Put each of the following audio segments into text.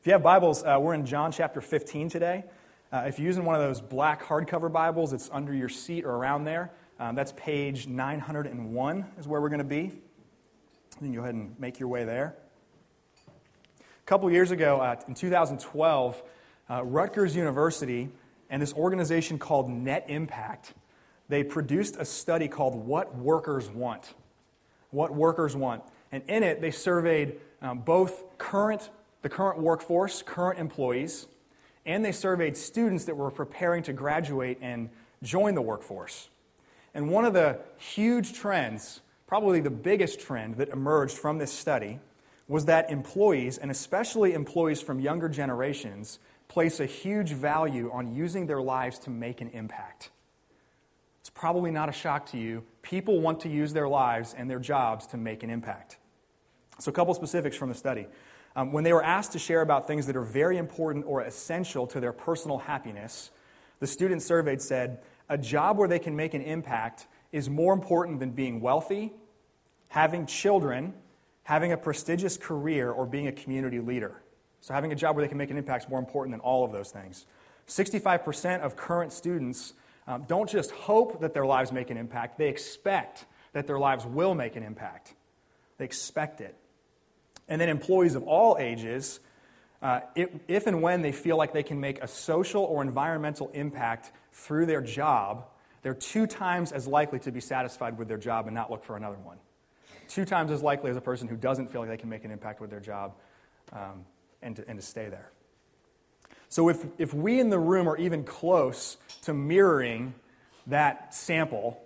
If you have Bibles, uh, we're in John chapter 15 today. Uh, if you're using one of those black hardcover Bibles, it's under your seat or around there. Um, that's page 901 is where we're going to be. Then go ahead and make your way there. A couple years ago, uh, in 2012, uh, Rutgers University and this organization called Net Impact, they produced a study called What Workers Want. What Workers Want. And in it, they surveyed um, both current the current workforce, current employees, and they surveyed students that were preparing to graduate and join the workforce. And one of the huge trends, probably the biggest trend that emerged from this study, was that employees, and especially employees from younger generations, place a huge value on using their lives to make an impact. It's probably not a shock to you. People want to use their lives and their jobs to make an impact. So, a couple specifics from the study. Um, when they were asked to share about things that are very important or essential to their personal happiness, the students surveyed said, a job where they can make an impact is more important than being wealthy, having children, having a prestigious career, or being a community leader. So, having a job where they can make an impact is more important than all of those things. 65% of current students um, don't just hope that their lives make an impact, they expect that their lives will make an impact. They expect it. And then employees of all ages, uh, if, if and when they feel like they can make a social or environmental impact through their job, they're two times as likely to be satisfied with their job and not look for another one. Two times as likely as a person who doesn't feel like they can make an impact with their job um, and, to, and to stay there. So, if, if we in the room are even close to mirroring that sample,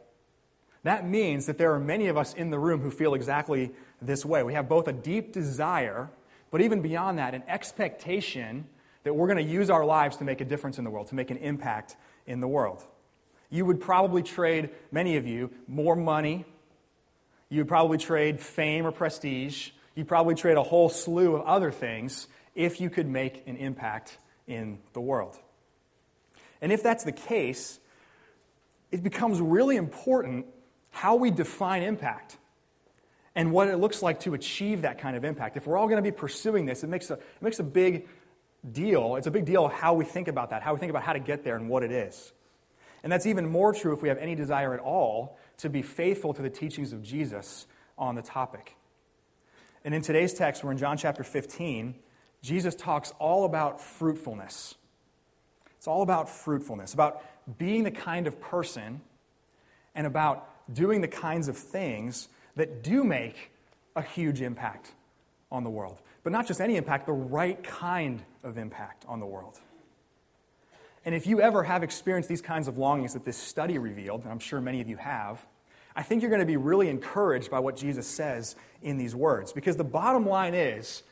that means that there are many of us in the room who feel exactly this way. We have both a deep desire, but even beyond that, an expectation that we're going to use our lives to make a difference in the world, to make an impact in the world. You would probably trade, many of you, more money. You would probably trade fame or prestige. You'd probably trade a whole slew of other things if you could make an impact in the world. And if that's the case, it becomes really important how we define impact and what it looks like to achieve that kind of impact. If we're all going to be pursuing this, it makes a, it makes a big deal. It's a big deal how we think about that, how we think about how to get there and what it is. And that's even more true if we have any desire at all to be faithful to the teachings of Jesus on the topic. And in today's text, we're in John chapter 15. Jesus talks all about fruitfulness. It's all about fruitfulness, about being the kind of person and about doing the kinds of things that do make a huge impact on the world. But not just any impact, the right kind of impact on the world. And if you ever have experienced these kinds of longings that this study revealed, and I'm sure many of you have, I think you're going to be really encouraged by what Jesus says in these words. Because the bottom line is,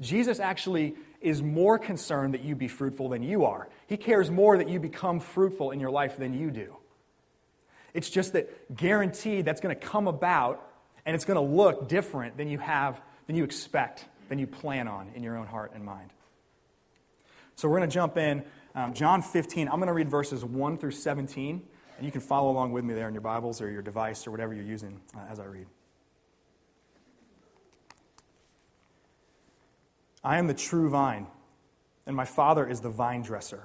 Jesus actually is more concerned that you be fruitful than you are. He cares more that you become fruitful in your life than you do. It's just that guaranteed that's going to come about and it's going to look different than you have, than you expect, than you plan on in your own heart and mind. So we're going to jump in. Um, John 15, I'm going to read verses 1 through 17, and you can follow along with me there in your Bibles or your device or whatever you're using uh, as I read. I am the true vine, and my Father is the vine dresser.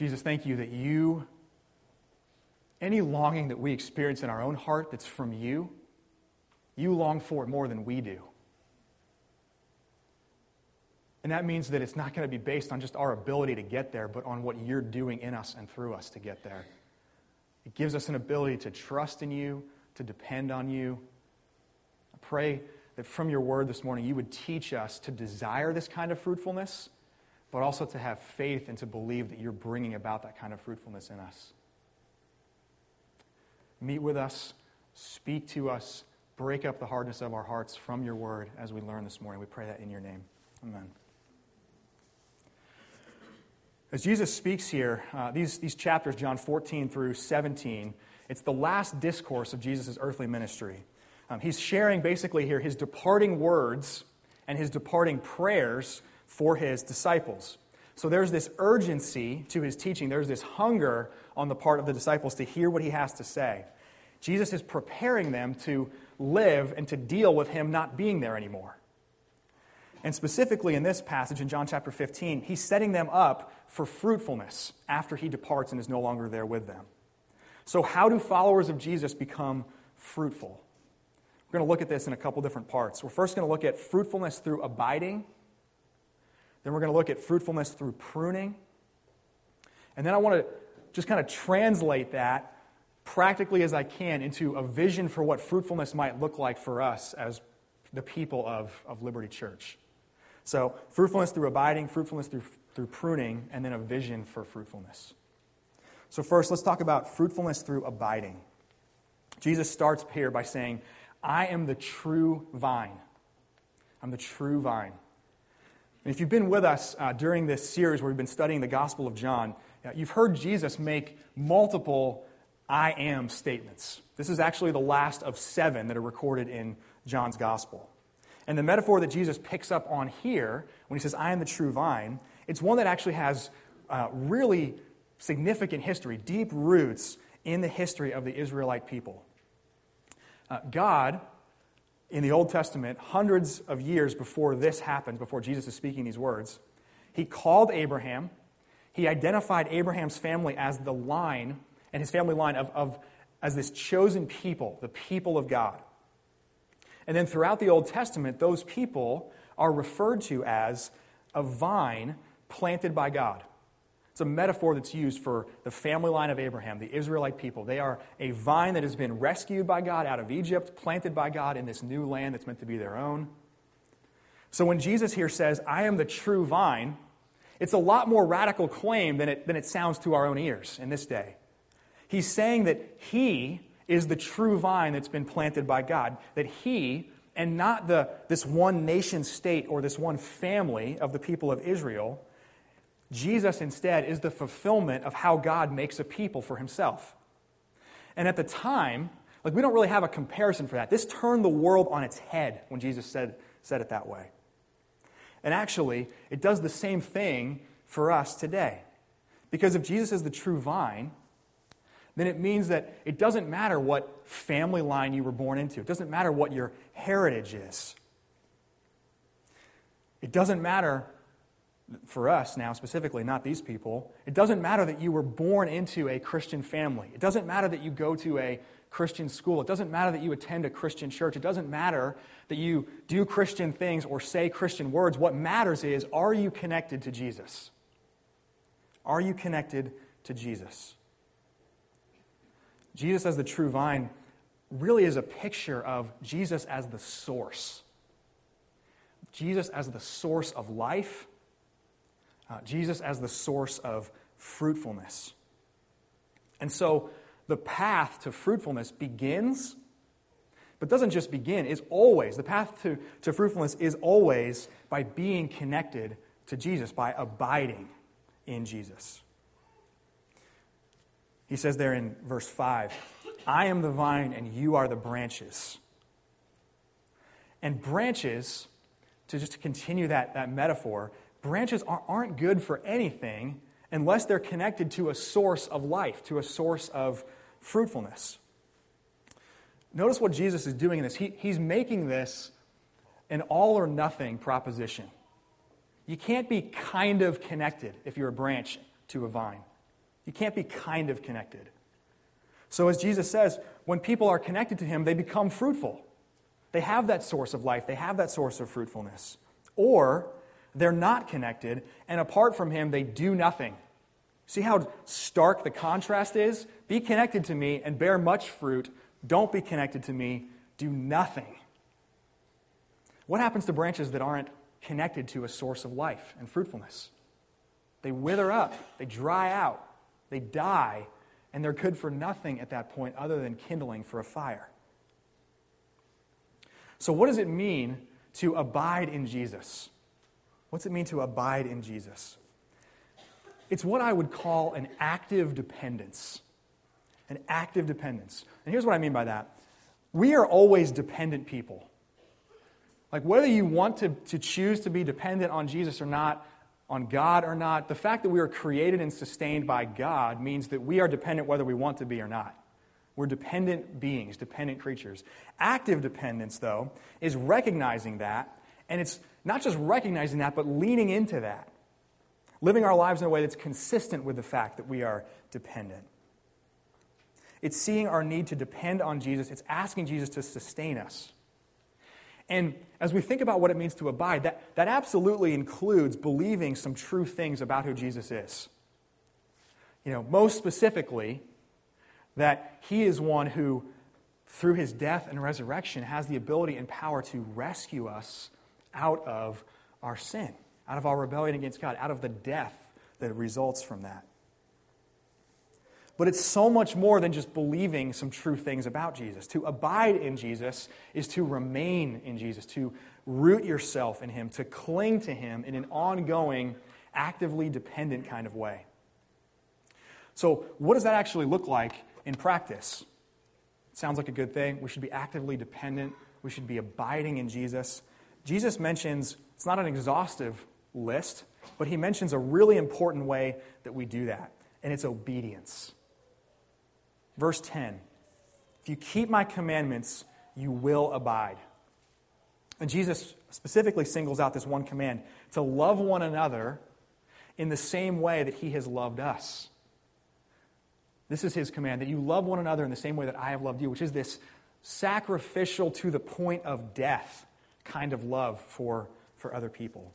Jesus, thank you that you, any longing that we experience in our own heart that's from you, you long for it more than we do. And that means that it's not going to be based on just our ability to get there, but on what you're doing in us and through us to get there. It gives us an ability to trust in you, to depend on you. I pray that from your word this morning, you would teach us to desire this kind of fruitfulness, but also to have faith and to believe that you're bringing about that kind of fruitfulness in us. Meet with us, speak to us, break up the hardness of our hearts from your word as we learn this morning. We pray that in your name. Amen. As Jesus speaks here, uh, these, these chapters, John 14 through 17, it's the last discourse of Jesus' earthly ministry. Um, he's sharing basically here his departing words and his departing prayers for his disciples. So there's this urgency to his teaching, there's this hunger on the part of the disciples to hear what he has to say. Jesus is preparing them to live and to deal with him not being there anymore. And specifically in this passage in John chapter 15, he's setting them up for fruitfulness after he departs and is no longer there with them. So, how do followers of Jesus become fruitful? We're going to look at this in a couple different parts. We're first going to look at fruitfulness through abiding, then we're going to look at fruitfulness through pruning. And then I want to just kind of translate that practically as I can into a vision for what fruitfulness might look like for us as the people of, of Liberty Church. So, fruitfulness through abiding, fruitfulness through, through pruning, and then a vision for fruitfulness. So, first, let's talk about fruitfulness through abiding. Jesus starts here by saying, I am the true vine. I'm the true vine. And if you've been with us uh, during this series where we've been studying the Gospel of John, uh, you've heard Jesus make multiple I am statements. This is actually the last of seven that are recorded in John's Gospel. And the metaphor that Jesus picks up on here, when he says, I am the true vine, it's one that actually has uh, really significant history, deep roots in the history of the Israelite people. Uh, God, in the Old Testament, hundreds of years before this happens, before Jesus is speaking these words, he called Abraham. He identified Abraham's family as the line, and his family line of, of as this chosen people, the people of God. And then throughout the Old Testament, those people are referred to as a vine planted by God. It's a metaphor that's used for the family line of Abraham, the Israelite people. They are a vine that has been rescued by God out of Egypt, planted by God in this new land that's meant to be their own. So when Jesus here says, I am the true vine, it's a lot more radical claim than it, than it sounds to our own ears in this day. He's saying that he is the true vine that's been planted by God. That He, and not the, this one nation state or this one family of the people of Israel, Jesus instead is the fulfillment of how God makes a people for Himself. And at the time, like we don't really have a comparison for that. This turned the world on its head when Jesus said, said it that way. And actually, it does the same thing for us today. Because if Jesus is the true vine, then it means that it doesn't matter what family line you were born into, it doesn't matter what your heritage is. It doesn't matter for us now specifically, not these people. It doesn't matter that you were born into a Christian family. It doesn't matter that you go to a Christian school. It doesn't matter that you attend a Christian church. It doesn't matter that you do Christian things or say Christian words. What matters is are you connected to Jesus? Are you connected to Jesus? Jesus as the true vine really is a picture of Jesus as the source. Jesus as the source of life, uh, Jesus as the source of fruitfulness. And so the path to fruitfulness begins, but doesn't just begin, is always, the path to, to fruitfulness is always by being connected to Jesus, by abiding in Jesus. He says there in verse 5 I am the vine and you are the branches. And branches, to just to continue that, that metaphor, branches aren't good for anything unless they're connected to a source of life, to a source of fruitfulness. Notice what Jesus is doing in this. He, he's making this an all or nothing proposition. You can't be kind of connected if you're a branch to a vine. You can't be kind of connected. So, as Jesus says, when people are connected to Him, they become fruitful. They have that source of life, they have that source of fruitfulness. Or they're not connected, and apart from Him, they do nothing. See how stark the contrast is? Be connected to me and bear much fruit. Don't be connected to me, do nothing. What happens to branches that aren't connected to a source of life and fruitfulness? They wither up, they dry out, they die, and they're good for nothing at that point other than kindling for a fire. So, what does it mean to abide in Jesus? What's it mean to abide in Jesus? It's what I would call an active dependence. An active dependence. And here's what I mean by that we are always dependent people. Like, whether you want to, to choose to be dependent on Jesus or not, on God or not, the fact that we are created and sustained by God means that we are dependent whether we want to be or not. We're dependent beings, dependent creatures. Active dependence, though, is recognizing that, and it's not just recognizing that, but leaning into that. Living our lives in a way that's consistent with the fact that we are dependent. It's seeing our need to depend on Jesus, it's asking Jesus to sustain us. And as we think about what it means to abide, that, that absolutely includes believing some true things about who Jesus is. You know, most specifically, that he is one who, through his death and resurrection, has the ability and power to rescue us out of our sin, out of our rebellion against God, out of the death that results from that. But it's so much more than just believing some true things about Jesus. To abide in Jesus is to remain in Jesus, to root yourself in Him, to cling to Him in an ongoing, actively dependent kind of way. So, what does that actually look like in practice? It sounds like a good thing. We should be actively dependent, we should be abiding in Jesus. Jesus mentions, it's not an exhaustive list, but he mentions a really important way that we do that, and it's obedience. Verse 10 If you keep my commandments, you will abide. And Jesus specifically singles out this one command to love one another in the same way that he has loved us. This is his command that you love one another in the same way that I have loved you, which is this sacrificial to the point of death kind of love for, for other people.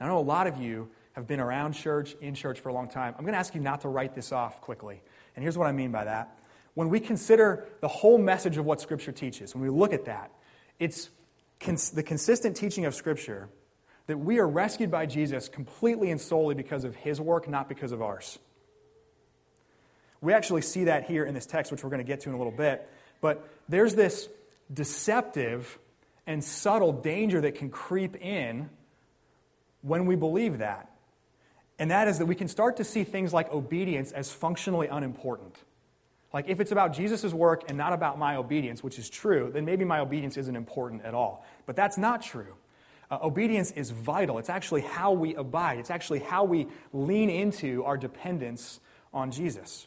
I know a lot of you have been around church, in church for a long time. I'm going to ask you not to write this off quickly. And here's what I mean by that. When we consider the whole message of what Scripture teaches, when we look at that, it's cons- the consistent teaching of Scripture that we are rescued by Jesus completely and solely because of his work, not because of ours. We actually see that here in this text, which we're going to get to in a little bit. But there's this deceptive and subtle danger that can creep in when we believe that. And that is that we can start to see things like obedience as functionally unimportant. Like, if it's about Jesus' work and not about my obedience, which is true, then maybe my obedience isn't important at all. But that's not true. Uh, obedience is vital. It's actually how we abide, it's actually how we lean into our dependence on Jesus.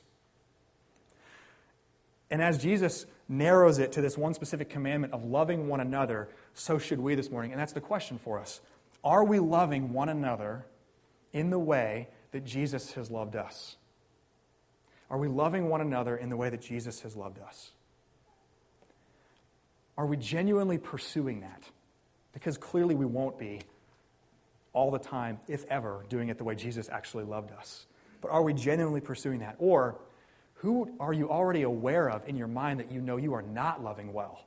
And as Jesus narrows it to this one specific commandment of loving one another, so should we this morning. And that's the question for us Are we loving one another in the way that Jesus has loved us? Are we loving one another in the way that Jesus has loved us? Are we genuinely pursuing that? Because clearly we won't be all the time, if ever, doing it the way Jesus actually loved us. But are we genuinely pursuing that? Or who are you already aware of in your mind that you know you are not loving well?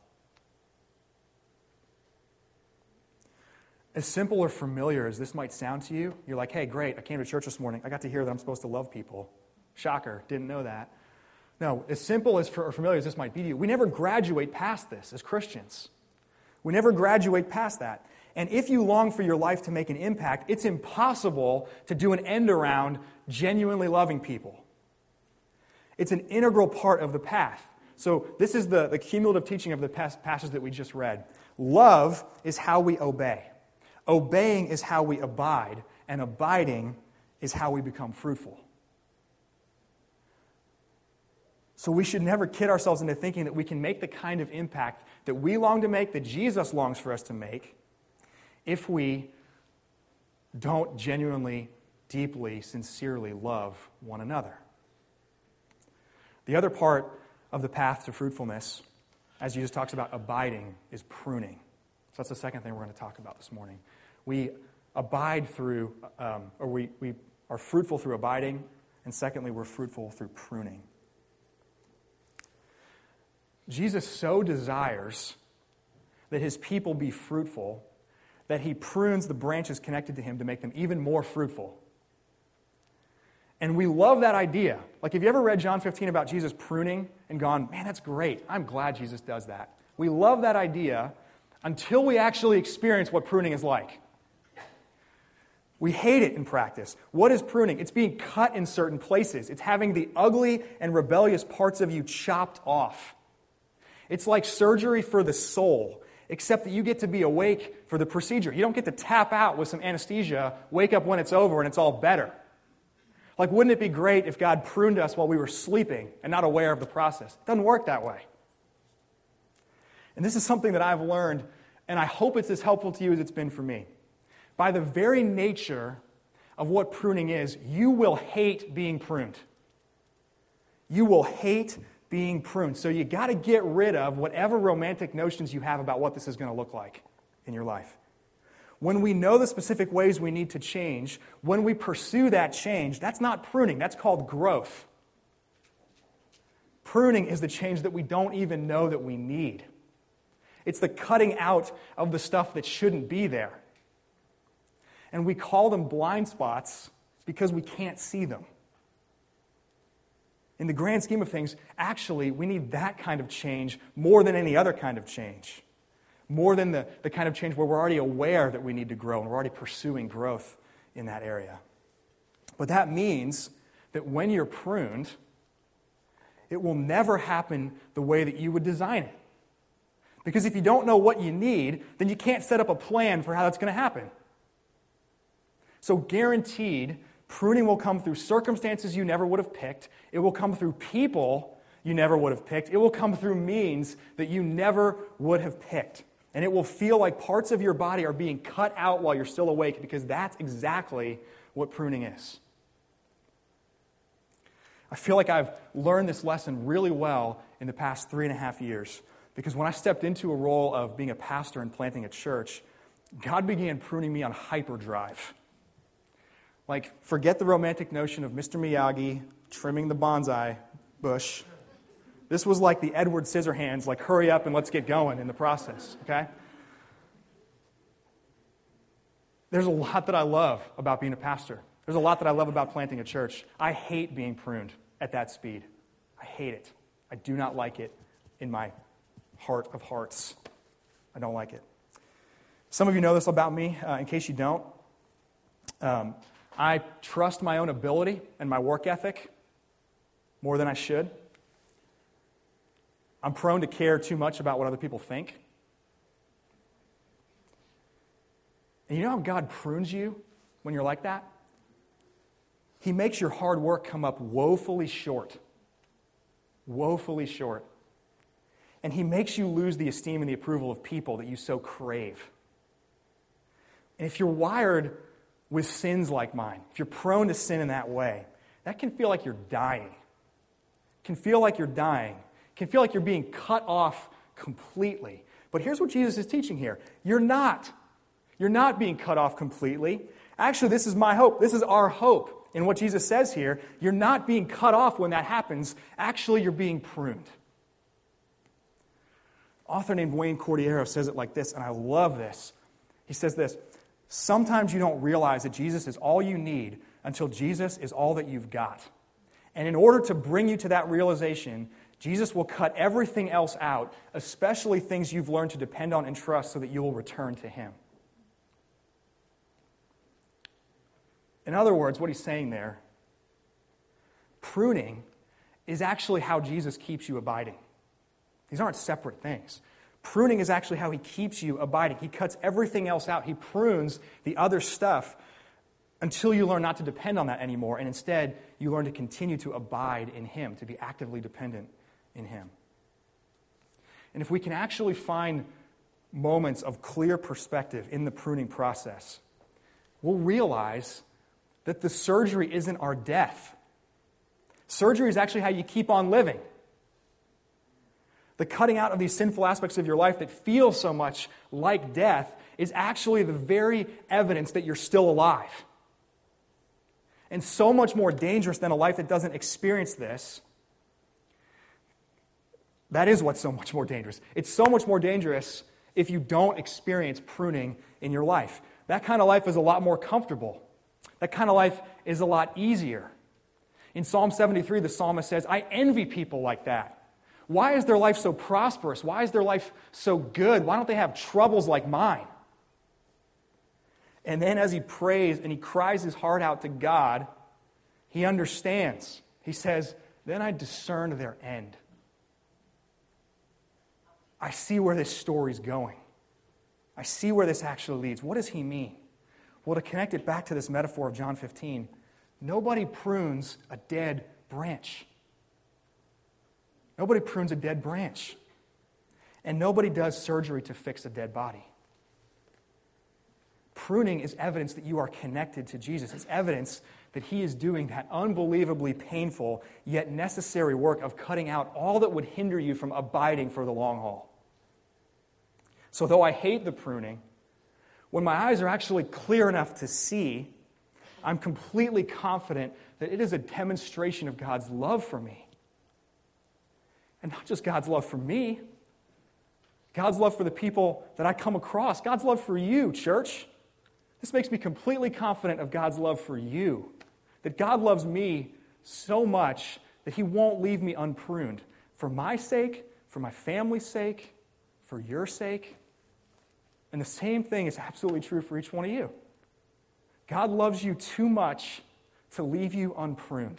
as simple or familiar as this might sound to you, you're like, hey, great, I came to church this morning. I got to hear that I'm supposed to love people. Shocker, didn't know that. No, as simple as or familiar as this might be to you, we never graduate past this as Christians. We never graduate past that. And if you long for your life to make an impact, it's impossible to do an end around genuinely loving people. It's an integral part of the path. So, this is the, the cumulative teaching of the passage that we just read. Love is how we obey, obeying is how we abide, and abiding is how we become fruitful. So, we should never kid ourselves into thinking that we can make the kind of impact that we long to make, that Jesus longs for us to make, if we don't genuinely, deeply, sincerely love one another. The other part of the path to fruitfulness, as Jesus talks about abiding, is pruning. So that's the second thing we're going to talk about this morning. We abide through, um, or we, we are fruitful through abiding, and secondly, we're fruitful through pruning. Jesus so desires that his people be fruitful that he prunes the branches connected to him to make them even more fruitful. And we love that idea. Like, have you ever read John 15 about Jesus pruning and gone, man, that's great. I'm glad Jesus does that. We love that idea until we actually experience what pruning is like. We hate it in practice. What is pruning? It's being cut in certain places, it's having the ugly and rebellious parts of you chopped off. It's like surgery for the soul, except that you get to be awake for the procedure. You don't get to tap out with some anesthesia, wake up when it's over, and it's all better. Like, wouldn't it be great if God pruned us while we were sleeping and not aware of the process? It doesn't work that way. And this is something that I've learned, and I hope it's as helpful to you as it's been for me. By the very nature of what pruning is, you will hate being pruned. You will hate being pruned. So you got to get rid of whatever romantic notions you have about what this is going to look like in your life. When we know the specific ways we need to change, when we pursue that change, that's not pruning, that's called growth. Pruning is the change that we don't even know that we need. It's the cutting out of the stuff that shouldn't be there. And we call them blind spots because we can't see them. In the grand scheme of things, actually, we need that kind of change more than any other kind of change more than the, the kind of change where we're already aware that we need to grow and we're already pursuing growth in that area. But that means that when you're pruned, it will never happen the way that you would design it. Because if you don't know what you need, then you can't set up a plan for how that's going to happen. So, guaranteed, pruning will come through circumstances you never would have picked. It will come through people you never would have picked. It will come through means that you never would have picked. And it will feel like parts of your body are being cut out while you're still awake because that's exactly what pruning is. I feel like I've learned this lesson really well in the past three and a half years because when I stepped into a role of being a pastor and planting a church, God began pruning me on hyperdrive. Like, forget the romantic notion of Mr. Miyagi trimming the bonsai bush this was like the Edward Scissorhands, like, hurry up and let's get going in the process, okay? There's a lot that I love about being a pastor. There's a lot that I love about planting a church. I hate being pruned at that speed. I hate it. I do not like it in my heart of hearts. I don't like it. Some of you know this about me. Uh, in case you don't, um, I trust my own ability and my work ethic more than I should. I'm prone to care too much about what other people think. And you know how God prunes you when you're like that? He makes your hard work come up woefully short. Woefully short. And He makes you lose the esteem and the approval of people that you so crave. And if you're wired with sins like mine, if you're prone to sin in that way, that can feel like you're dying. It can feel like you're dying can feel like you're being cut off completely. But here's what Jesus is teaching here you're not. You're not being cut off completely. Actually, this is my hope. This is our hope in what Jesus says here. You're not being cut off when that happens. Actually, you're being pruned. Author named Wayne Cordeiro says it like this, and I love this. He says this Sometimes you don't realize that Jesus is all you need until Jesus is all that you've got. And in order to bring you to that realization, Jesus will cut everything else out, especially things you've learned to depend on and trust, so that you will return to Him. In other words, what he's saying there, pruning is actually how Jesus keeps you abiding. These aren't separate things. Pruning is actually how he keeps you abiding. He cuts everything else out. He prunes the other stuff until you learn not to depend on that anymore, and instead you learn to continue to abide in him, to be actively dependent in him. And if we can actually find moments of clear perspective in the pruning process, we'll realize that the surgery isn't our death. Surgery is actually how you keep on living the cutting out of these sinful aspects of your life that feel so much like death is actually the very evidence that you're still alive. And so much more dangerous than a life that doesn't experience this. That is what's so much more dangerous. It's so much more dangerous if you don't experience pruning in your life. That kind of life is a lot more comfortable. That kind of life is a lot easier. In Psalm 73, the psalmist says, I envy people like that. Why is their life so prosperous? Why is their life so good? Why don't they have troubles like mine? And then, as he prays and he cries his heart out to God, he understands. He says, Then I discern their end. I see where this story's going. I see where this actually leads. What does he mean? Well, to connect it back to this metaphor of John 15, nobody prunes a dead branch. Nobody prunes a dead branch. And nobody does surgery to fix a dead body. Pruning is evidence that you are connected to Jesus. It's evidence that He is doing that unbelievably painful yet necessary work of cutting out all that would hinder you from abiding for the long haul. So, though I hate the pruning, when my eyes are actually clear enough to see, I'm completely confident that it is a demonstration of God's love for me. And not just God's love for me, God's love for the people that I come across, God's love for you, church. This makes me completely confident of God's love for you. That God loves me so much that He won't leave me unpruned. For my sake, for my family's sake, for your sake. And the same thing is absolutely true for each one of you. God loves you too much to leave you unpruned.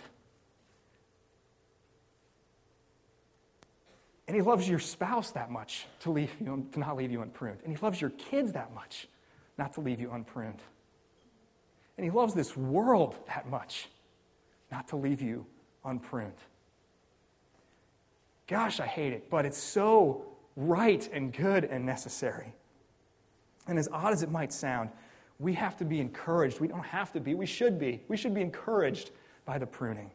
And he loves your spouse that much to, leave you, to not leave you unpruned. And he loves your kids that much not to leave you unpruned. And he loves this world that much not to leave you unpruned. Gosh, I hate it, but it's so right and good and necessary. And as odd as it might sound, we have to be encouraged. We don't have to be, we should be. We should be encouraged by the pruning.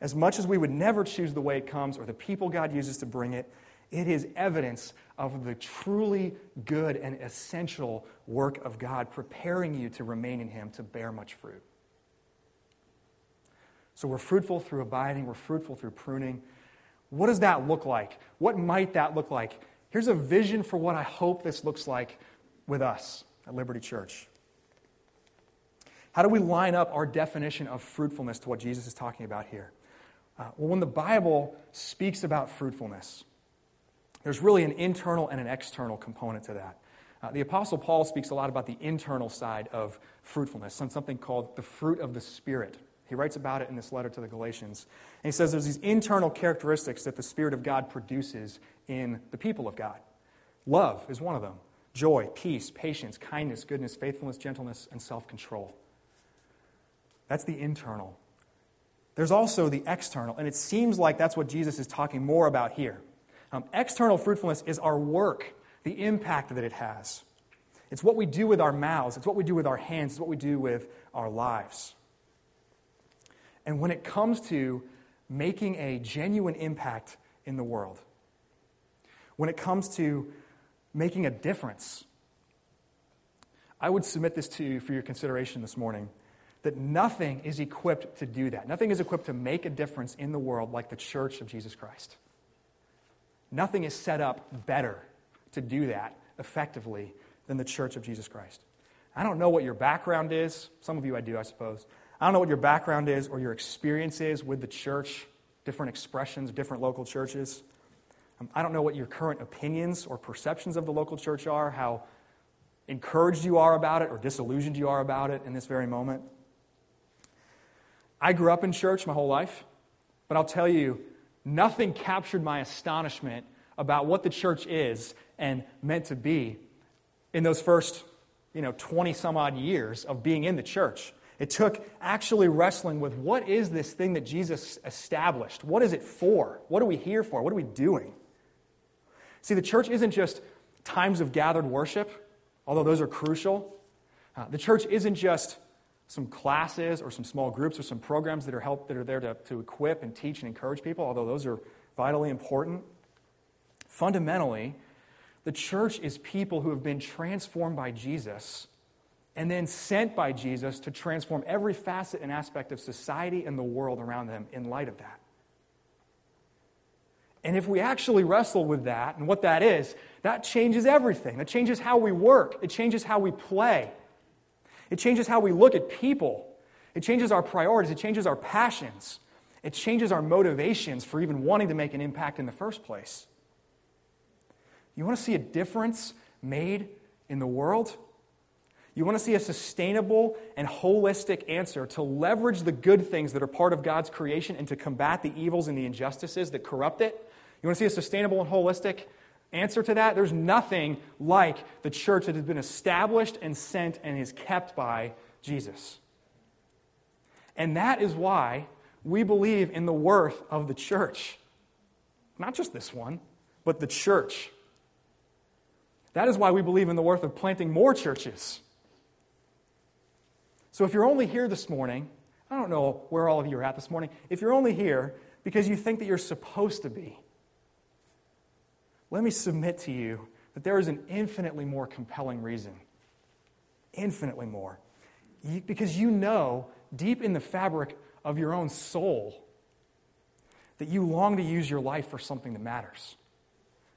As much as we would never choose the way it comes or the people God uses to bring it, it is evidence of the truly good and essential work of God preparing you to remain in Him to bear much fruit. So we're fruitful through abiding, we're fruitful through pruning. What does that look like? What might that look like? Here's a vision for what I hope this looks like with us at Liberty Church. How do we line up our definition of fruitfulness to what Jesus is talking about here? Uh, well, when the Bible speaks about fruitfulness, there's really an internal and an external component to that. Uh, the Apostle Paul speaks a lot about the internal side of fruitfulness, something called the fruit of the Spirit. He writes about it in this letter to the Galatians. And he says there's these internal characteristics that the Spirit of God produces in the people of God. Love is one of them joy, peace, patience, kindness, goodness, faithfulness, gentleness, and self control. That's the internal. There's also the external, and it seems like that's what Jesus is talking more about here. Um, external fruitfulness is our work, the impact that it has. It's what we do with our mouths, it's what we do with our hands, it's what we do with our lives. And when it comes to making a genuine impact in the world, when it comes to making a difference, I would submit this to you for your consideration this morning that nothing is equipped to do that. Nothing is equipped to make a difference in the world like the church of Jesus Christ. Nothing is set up better to do that effectively than the church of Jesus Christ. I don't know what your background is. Some of you I do, I suppose. I don't know what your background is or your experience is with the church, different expressions, different local churches. Um, I don't know what your current opinions or perceptions of the local church are, how encouraged you are about it or disillusioned you are about it in this very moment. I grew up in church my whole life, but I'll tell you, nothing captured my astonishment about what the church is and meant to be in those first, you know, 20 some odd years of being in the church. It took actually wrestling with what is this thing that Jesus established? What is it for? What are we here for? What are we doing? See, the church isn't just times of gathered worship, although those are crucial. Uh, the church isn't just some classes or some small groups or some programs that are, help, that are there to, to equip and teach and encourage people, although those are vitally important. Fundamentally, the church is people who have been transformed by Jesus and then sent by Jesus to transform every facet and aspect of society and the world around them in light of that. And if we actually wrestle with that and what that is, that changes everything. That changes how we work, it changes how we play, it changes how we look at people, it changes our priorities, it changes our passions, it changes our motivations for even wanting to make an impact in the first place. You want to see a difference made in the world? You want to see a sustainable and holistic answer to leverage the good things that are part of God's creation and to combat the evils and the injustices that corrupt it? You want to see a sustainable and holistic answer to that? There's nothing like the church that has been established and sent and is kept by Jesus. And that is why we believe in the worth of the church. Not just this one, but the church. That is why we believe in the worth of planting more churches. So if you're only here this morning, I don't know where all of you are at this morning, if you're only here because you think that you're supposed to be, let me submit to you that there is an infinitely more compelling reason. Infinitely more. because you know deep in the fabric of your own soul that you long to use your life for something that matters,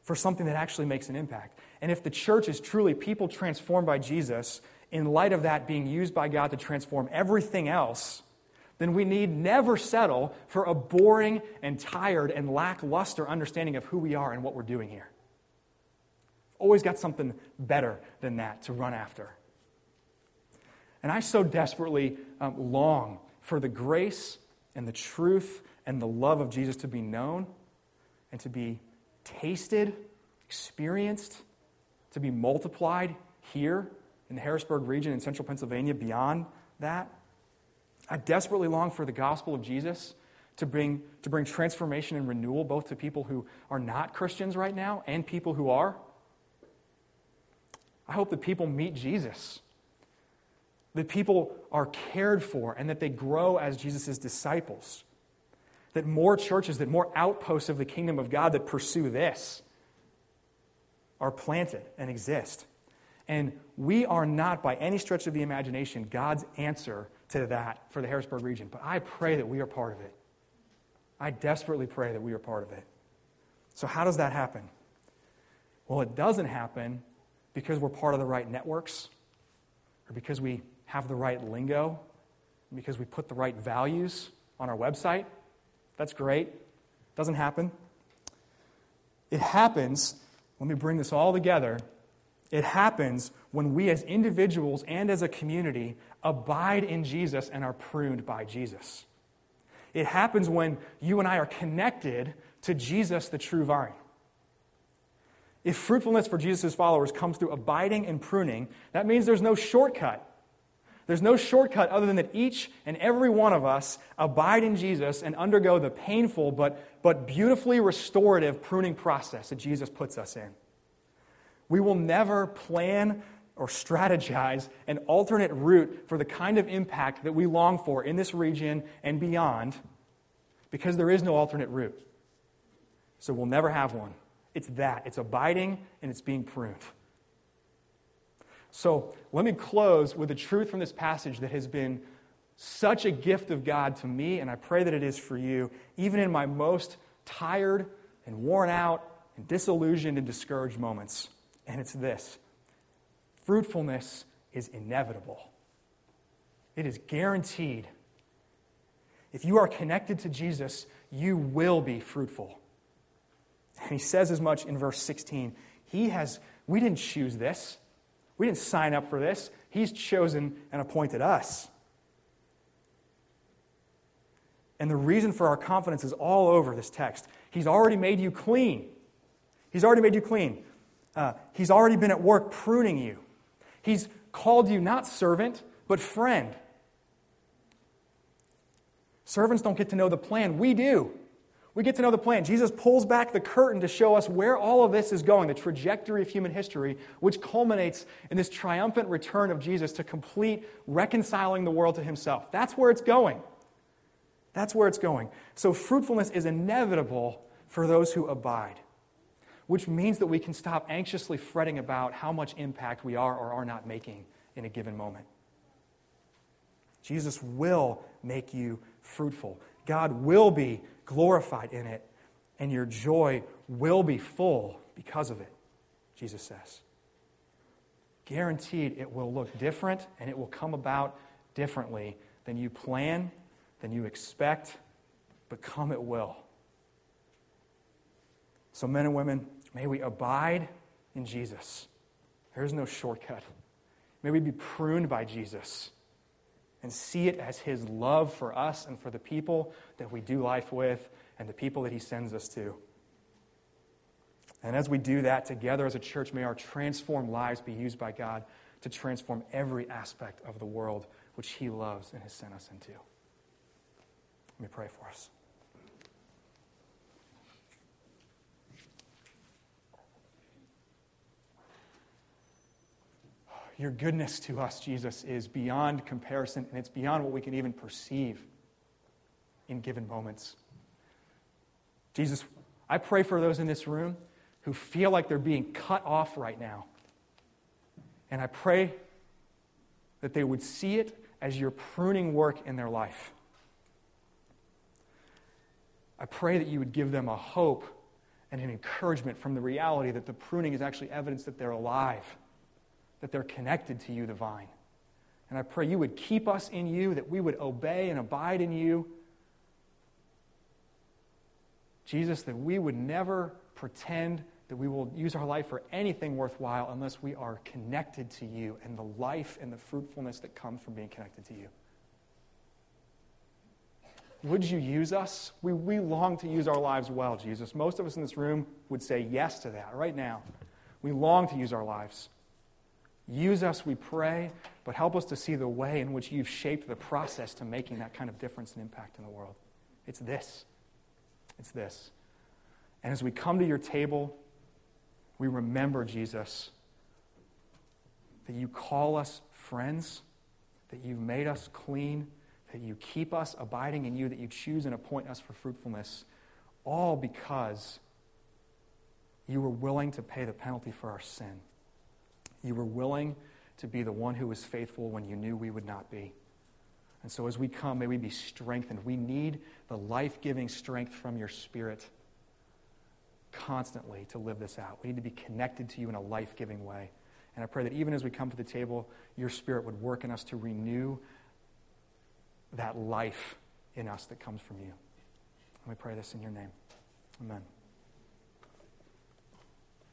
for something that actually makes an impact. And if the church is truly people transformed by Jesus, in light of that being used by God to transform everything else, then we need never settle for a boring and tired and lackluster understanding of who we are and what we're doing here. Always got something better than that to run after. And I so desperately um, long for the grace and the truth and the love of Jesus to be known and to be tasted, experienced, to be multiplied here in the Harrisburg region in central Pennsylvania beyond that. I desperately long for the gospel of Jesus to bring, to bring transformation and renewal both to people who are not Christians right now and people who are. I hope that people meet Jesus, that people are cared for, and that they grow as Jesus' disciples. That more churches, that more outposts of the kingdom of God that pursue this are planted and exist. And we are not, by any stretch of the imagination, God's answer to that for the Harrisburg region. But I pray that we are part of it. I desperately pray that we are part of it. So, how does that happen? Well, it doesn't happen because we're part of the right networks, or because we have the right lingo, because we put the right values on our website. That's great. It Doesn't happen. It happens, let me bring this all together it happens when we as individuals and as a community abide in Jesus and are pruned by Jesus. It happens when you and I are connected to Jesus, the true vine. If fruitfulness for Jesus' followers comes through abiding and pruning, that means there's no shortcut. There's no shortcut other than that each and every one of us abide in Jesus and undergo the painful but, but beautifully restorative pruning process that Jesus puts us in. We will never plan or strategize an alternate route for the kind of impact that we long for in this region and beyond because there is no alternate route. So we'll never have one. It's that. It's abiding and it's being pruned. So let me close with a truth from this passage that has been such a gift of God to me, and I pray that it is for you, even in my most tired and worn out and disillusioned and discouraged moments and it's this fruitfulness is inevitable. It is guaranteed. If you are connected to Jesus, you will be fruitful. And he says as much in verse 16. He has, we didn't choose this. We didn't sign up for this. He's chosen and appointed us. And the reason for our confidence is all over this text. He's already made you clean. He's already made you clean. Uh, he's already been at work pruning you. He's called you not servant, but friend. Servants don't get to know the plan. We do. We get to know the plan. Jesus pulls back the curtain to show us where all of this is going, the trajectory of human history, which culminates in this triumphant return of Jesus to complete reconciling the world to himself. That's where it's going. That's where it's going. So, fruitfulness is inevitable for those who abide, which means that we can stop anxiously fretting about how much impact we are or are not making in a given moment. Jesus will make you fruitful. God will be glorified in it, and your joy will be full because of it, Jesus says. Guaranteed it will look different and it will come about differently than you plan than you expect, but come it will. So, men and women, may we abide in Jesus. There is no shortcut. May we be pruned by Jesus and see it as his love for us and for the people that we do life with and the people that he sends us to. And as we do that together as a church, may our transformed lives be used by God to transform every aspect of the world which he loves and has sent us into. Let me pray for us. Your goodness to us, Jesus, is beyond comparison, and it's beyond what we can even perceive in given moments. Jesus, I pray for those in this room who feel like they're being cut off right now. And I pray that they would see it as your pruning work in their life. I pray that you would give them a hope and an encouragement from the reality that the pruning is actually evidence that they're alive, that they're connected to you, the vine. And I pray you would keep us in you, that we would obey and abide in you. Jesus, that we would never pretend that we will use our life for anything worthwhile unless we are connected to you and the life and the fruitfulness that comes from being connected to you. Would you use us? We, we long to use our lives well, Jesus. Most of us in this room would say yes to that right now. We long to use our lives. Use us, we pray, but help us to see the way in which you've shaped the process to making that kind of difference and impact in the world. It's this. It's this. And as we come to your table, we remember, Jesus, that you call us friends, that you've made us clean that you keep us abiding in you, that you choose and appoint us for fruitfulness, all because you were willing to pay the penalty for our sin. You were willing to be the one who was faithful when you knew we would not be. And so as we come, may we be strengthened. We need the life giving strength from your Spirit constantly to live this out. We need to be connected to you in a life giving way. And I pray that even as we come to the table, your Spirit would work in us to renew that life in us that comes from you. And we pray this in your name. Amen.